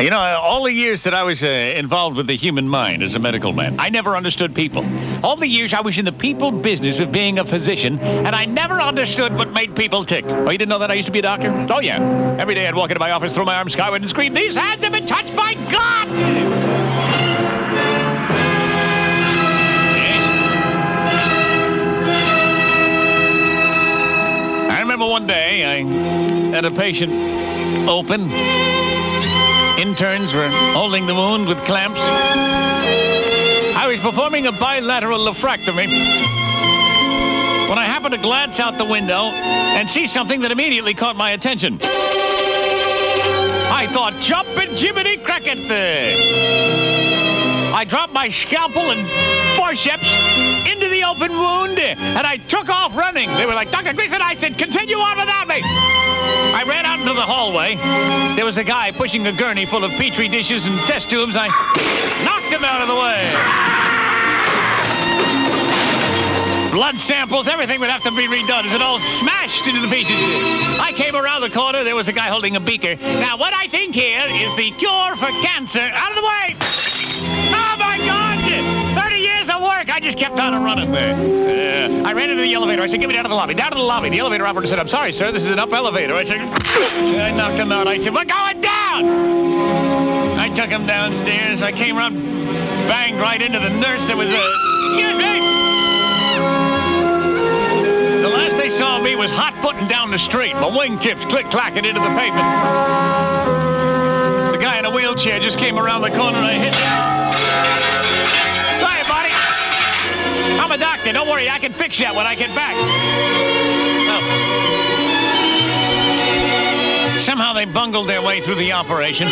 You know, all the years that I was uh, involved with the human mind as a medical man, I never understood people. All the years I was in the people business of being a physician, and I never understood what made people tick. Oh, you didn't know that I used to be a doctor? Oh, yeah. Every day I'd walk into my office, throw my arms skyward, and scream, These hands have been touched by God! Yes. I remember one day I had a patient open. Interns were holding the wound with clamps. I was performing a bilateral nephrectomy when I happened to glance out the window and see something that immediately caught my attention. I thought, jumping Jiminy Cricket. I dropped my scalpel and forceps into the open wound, and I took off running. They were like, Dr. Griffin, I said, continue on without me. The hallway. There was a guy pushing a gurney full of petri dishes and test tubes. I knocked him out of the way. Blood samples, everything would have to be redone as it all smashed into the pieces. I came around the corner. There was a guy holding a beaker. Now, what I think here is the cure for cancer. Out of the way! I just kept on running there. Uh, I ran into the elevator. I said, get me down to the lobby. Down to the lobby. The elevator operator said, I'm sorry, sir. This is an up elevator. I said, I knocked him out. I said, we're going down! I took him downstairs. I came around, banged right into the nurse that was, uh, excuse me! The last they saw of me was hot-footing down the street. My wingtips click-clacking into the pavement. The guy in a wheelchair just came around the corner I hit him. Don't worry. I can fix that when I get back. Oh. Somehow they bungled their way through the operation.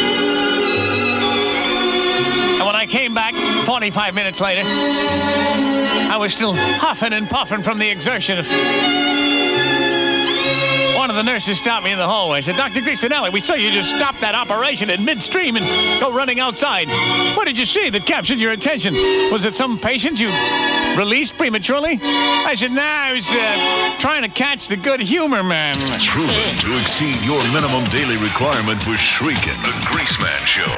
And when I came back 45 minutes later, I was still huffing and puffing from the exertion of one of the nurses stopped me in the hallway. And said, Dr. Crispinelli, we saw you just stop that operation in midstream and go running outside. What did you see that captured your attention? Was it some patient you released prematurely? I said, nah, I was uh, trying to catch the good humor man. Proven to exceed your minimum daily requirement for shrieking. The Greaseman Show.